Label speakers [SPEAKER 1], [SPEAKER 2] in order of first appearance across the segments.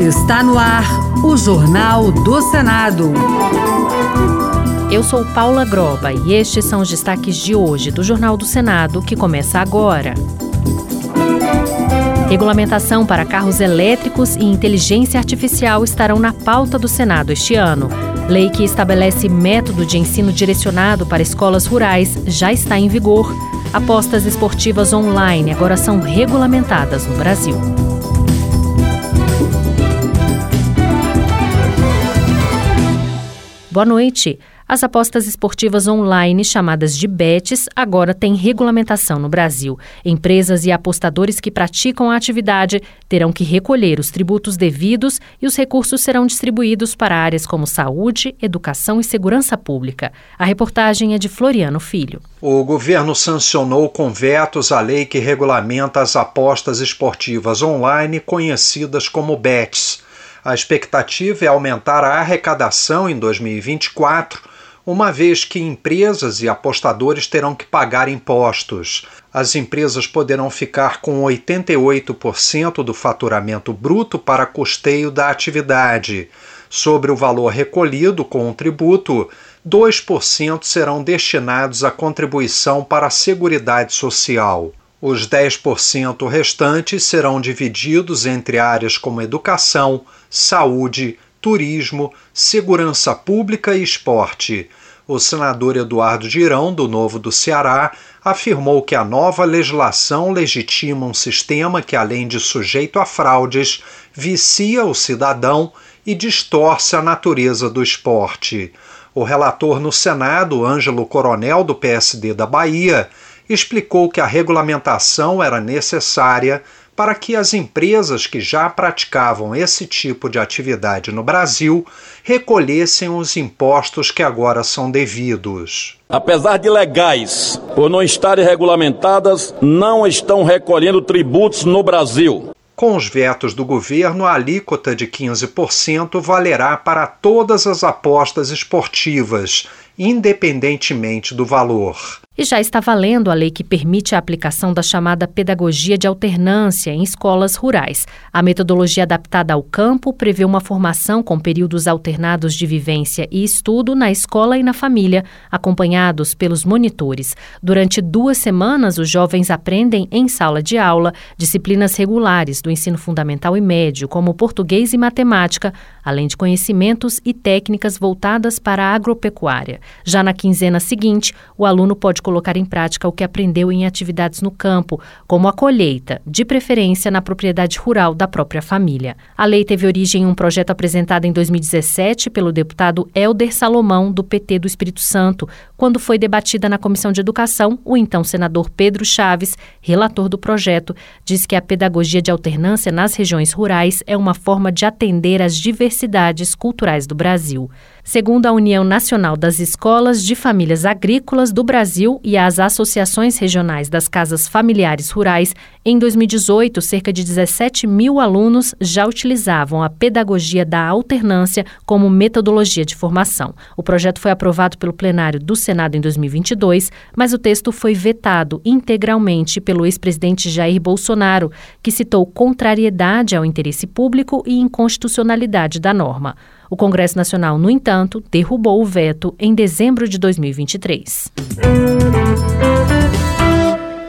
[SPEAKER 1] Está no ar o Jornal do Senado.
[SPEAKER 2] Eu sou Paula Groba e estes são os destaques de hoje do Jornal do Senado, que começa agora. Regulamentação para carros elétricos e inteligência artificial estarão na pauta do Senado este ano. Lei que estabelece método de ensino direcionado para escolas rurais já está em vigor. Apostas esportivas online agora são regulamentadas no Brasil. Boa noite. As apostas esportivas online, chamadas de bets, agora têm regulamentação no Brasil. Empresas e apostadores que praticam a atividade terão que recolher os tributos devidos e os recursos serão distribuídos para áreas como saúde, educação e segurança pública. A reportagem é de Floriano Filho.
[SPEAKER 3] O governo sancionou com vetos a lei que regulamenta as apostas esportivas online conhecidas como bets. A expectativa é aumentar a arrecadação em 2024 uma vez que empresas e apostadores terão que pagar impostos. As empresas poderão ficar com 88% do faturamento bruto para custeio da atividade. Sobre o valor recolhido com o tributo, 2% serão destinados à contribuição para a Seguridade Social. Os 10% restantes serão divididos entre áreas como educação, saúde, turismo, segurança pública e esporte. O senador Eduardo Girão, do Novo do Ceará, afirmou que a nova legislação legitima um sistema que, além de sujeito a fraudes, vicia o cidadão e distorce a natureza do esporte. O relator no Senado, Ângelo Coronel, do PSD da Bahia, explicou que a regulamentação era necessária para que as empresas que já praticavam esse tipo de atividade no Brasil recolhessem os impostos que agora são devidos.
[SPEAKER 4] Apesar de legais, por não estarem regulamentadas, não estão recolhendo tributos no Brasil.
[SPEAKER 3] Com os vetos do governo, a alíquota de 15% valerá para todas as apostas esportivas, independentemente do valor.
[SPEAKER 2] E já está valendo a lei que permite a aplicação da chamada pedagogia de alternância em escolas rurais. A metodologia adaptada ao campo prevê uma formação com períodos alternados de vivência e estudo na escola e na família, acompanhados pelos monitores. Durante duas semanas, os jovens aprendem em sala de aula disciplinas regulares do ensino fundamental e médio, como português e matemática, além de conhecimentos e técnicas voltadas para a agropecuária. Já na quinzena seguinte, o aluno pode colocar em prática o que aprendeu em atividades no campo, como a colheita, de preferência na propriedade rural da própria família. A lei teve origem em um projeto apresentado em 2017 pelo deputado Helder Salomão, do PT do Espírito Santo. Quando foi debatida na Comissão de Educação, o então senador Pedro Chaves, relator do projeto, disse que a pedagogia de alternância nas regiões rurais é uma forma de atender às diversidades culturais do Brasil. Segundo a União Nacional das Escolas de Famílias Agrícolas do Brasil e as associações regionais das casas familiares rurais, em 2018, cerca de 17 mil alunos já utilizavam a pedagogia da alternância como metodologia de formação. O projeto foi aprovado pelo plenário do Senado em 2022, mas o texto foi vetado integralmente pelo ex-presidente Jair Bolsonaro, que citou contrariedade ao interesse público e inconstitucionalidade da norma. O Congresso Nacional, no entanto, derrubou o veto em dezembro de 2023.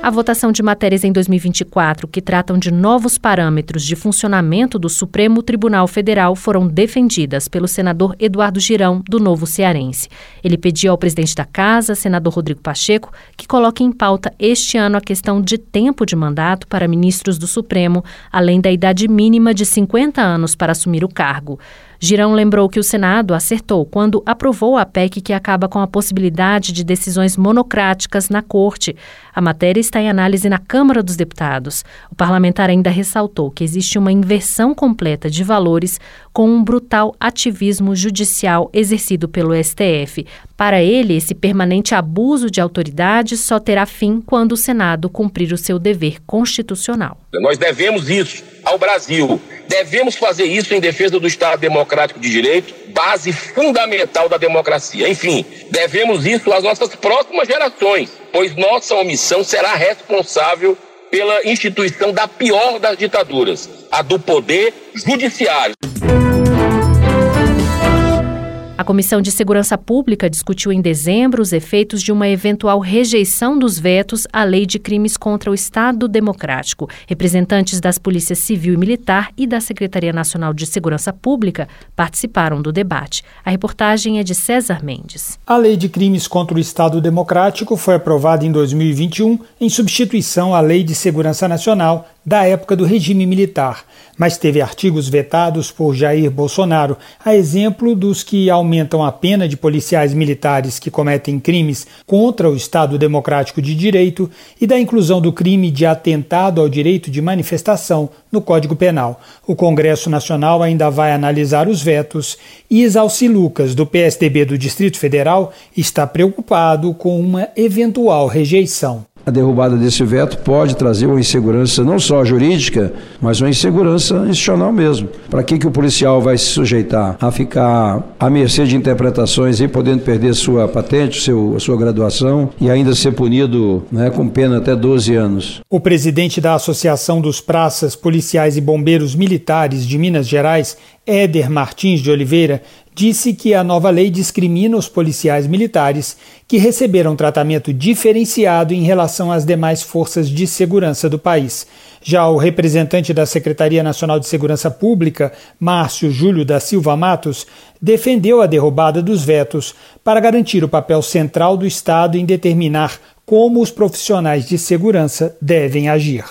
[SPEAKER 2] A votação de matérias em 2024 que tratam de novos parâmetros de funcionamento do Supremo Tribunal Federal foram defendidas pelo senador Eduardo Girão, do Novo Cearense. Ele pediu ao presidente da Casa, senador Rodrigo Pacheco, que coloque em pauta este ano a questão de tempo de mandato para ministros do Supremo, além da idade mínima de 50 anos para assumir o cargo. Girão lembrou que o Senado acertou quando aprovou a PEC que acaba com a possibilidade de decisões monocráticas na Corte. A matéria está em análise na Câmara dos Deputados. O parlamentar ainda ressaltou que existe uma inversão completa de valores com um brutal ativismo judicial exercido pelo STF. Para ele, esse permanente abuso de autoridade só terá fim quando o Senado cumprir o seu dever constitucional.
[SPEAKER 5] Nós devemos isso ao Brasil. Devemos fazer isso em defesa do Estado Democrático de Direito, base fundamental da democracia. Enfim, devemos isso às nossas próximas gerações, pois nossa omissão será responsável pela instituição da pior das ditaduras, a do poder judiciário.
[SPEAKER 2] A Comissão de Segurança Pública discutiu em dezembro os efeitos de uma eventual rejeição dos vetos à Lei de Crimes contra o Estado Democrático. Representantes das Polícias Civil e Militar e da Secretaria Nacional de Segurança Pública participaram do debate. A reportagem é de César Mendes.
[SPEAKER 6] A Lei de Crimes contra o Estado Democrático foi aprovada em 2021 em substituição à Lei de Segurança Nacional da época do regime militar, mas teve artigos vetados por Jair Bolsonaro, a exemplo dos que aumentam a pena de policiais militares que cometem crimes contra o Estado Democrático de Direito e da inclusão do crime de atentado ao direito de manifestação no Código Penal. O Congresso Nacional ainda vai analisar os vetos e Isalci Lucas, do PSDB do Distrito Federal, está preocupado com uma eventual rejeição.
[SPEAKER 7] A derrubada desse veto pode trazer uma insegurança não só jurídica, mas uma insegurança institucional mesmo. Para que, que o policial vai se sujeitar a ficar à mercê de interpretações e podendo perder sua patente, seu, sua graduação e ainda ser punido né, com pena até 12 anos?
[SPEAKER 6] O presidente da Associação dos Praças, Policiais e Bombeiros Militares de Minas Gerais, Éder Martins de Oliveira, disse que a nova lei discrimina os policiais militares que receberam tratamento diferenciado em relação às demais forças de segurança do país. Já o representante da Secretaria Nacional de Segurança Pública, Márcio Júlio da Silva Matos, defendeu a derrubada dos vetos para garantir o papel central do Estado em determinar como os profissionais de segurança devem agir.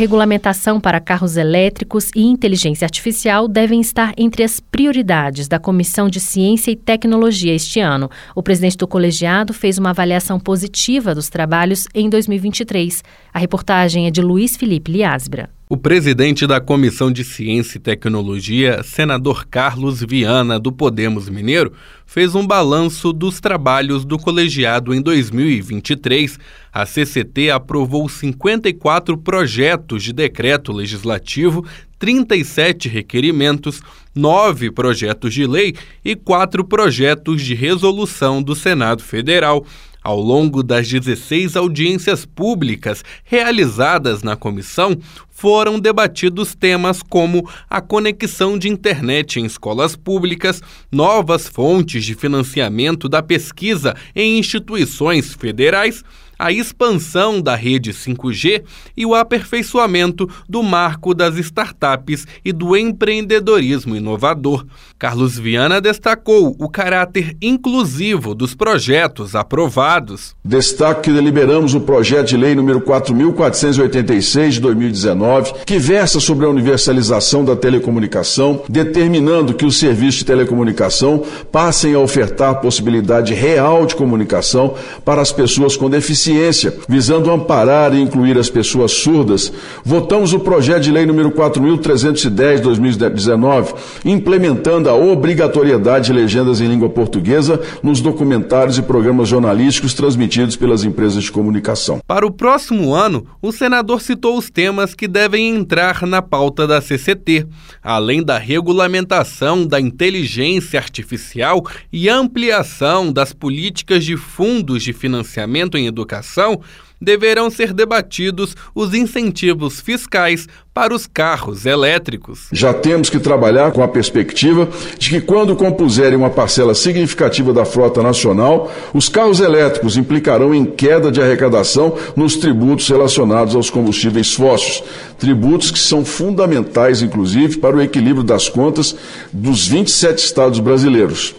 [SPEAKER 2] Regulamentação para carros elétricos e inteligência artificial devem estar entre as prioridades da Comissão de Ciência e Tecnologia este ano. O presidente do colegiado fez uma avaliação positiva dos trabalhos em 2023. A reportagem é de Luiz Felipe Liasbra.
[SPEAKER 8] O presidente da Comissão de Ciência e Tecnologia, senador Carlos Viana, do Podemos Mineiro, fez um balanço dos trabalhos do colegiado em 2023. A CCT aprovou 54 projetos de decreto legislativo, 37 requerimentos, 9 projetos de lei e 4 projetos de resolução do Senado Federal. Ao longo das 16 audiências públicas realizadas na comissão, foram debatidos temas como a conexão de internet em escolas públicas, novas fontes de financiamento da pesquisa em instituições federais, a expansão da rede 5G e o aperfeiçoamento do marco das startups e do empreendedorismo inovador. Carlos Viana destacou o caráter inclusivo dos projetos aprovados.
[SPEAKER 9] Destaco que deliberamos o projeto de lei número 4486 de 2019, que versa sobre a universalização da telecomunicação, determinando que os serviços de telecomunicação passem a ofertar possibilidade real de comunicação para as pessoas com deficiência deficiência, visando amparar e incluir as pessoas surdas, votamos o projeto de lei número 4.310 2019, implementando a obrigatoriedade de legendas em língua portuguesa nos documentários e programas jornalísticos transmitidos pelas empresas de comunicação.
[SPEAKER 8] Para o próximo ano, o senador citou os temas que devem entrar na pauta da CCT, além da regulamentação da inteligência artificial e ampliação das políticas de fundos de financiamento em educação educação, deverão ser debatidos os incentivos fiscais para os carros elétricos.
[SPEAKER 9] Já temos que trabalhar com a perspectiva de que, quando compuserem uma parcela significativa da frota nacional, os carros elétricos implicarão em queda de arrecadação nos tributos relacionados aos combustíveis fósseis. Tributos que são fundamentais, inclusive, para o equilíbrio das contas dos 27 estados brasileiros.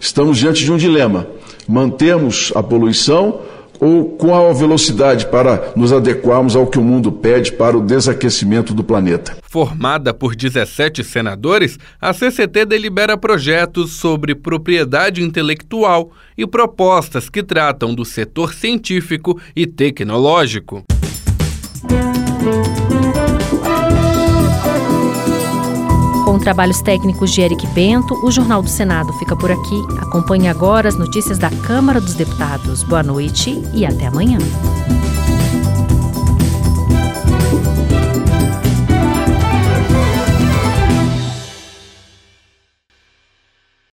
[SPEAKER 9] Estamos diante de um dilema: mantermos a poluição ou qual a velocidade para nos adequarmos ao que o mundo pede para o desaquecimento do planeta.
[SPEAKER 8] Formada por 17 senadores, a CCT delibera projetos sobre propriedade intelectual e propostas que tratam do setor científico e tecnológico.
[SPEAKER 2] Com trabalhos técnicos de Eric Bento, o Jornal do Senado fica por aqui. Acompanhe agora as notícias da Câmara dos Deputados. Boa noite e até amanhã.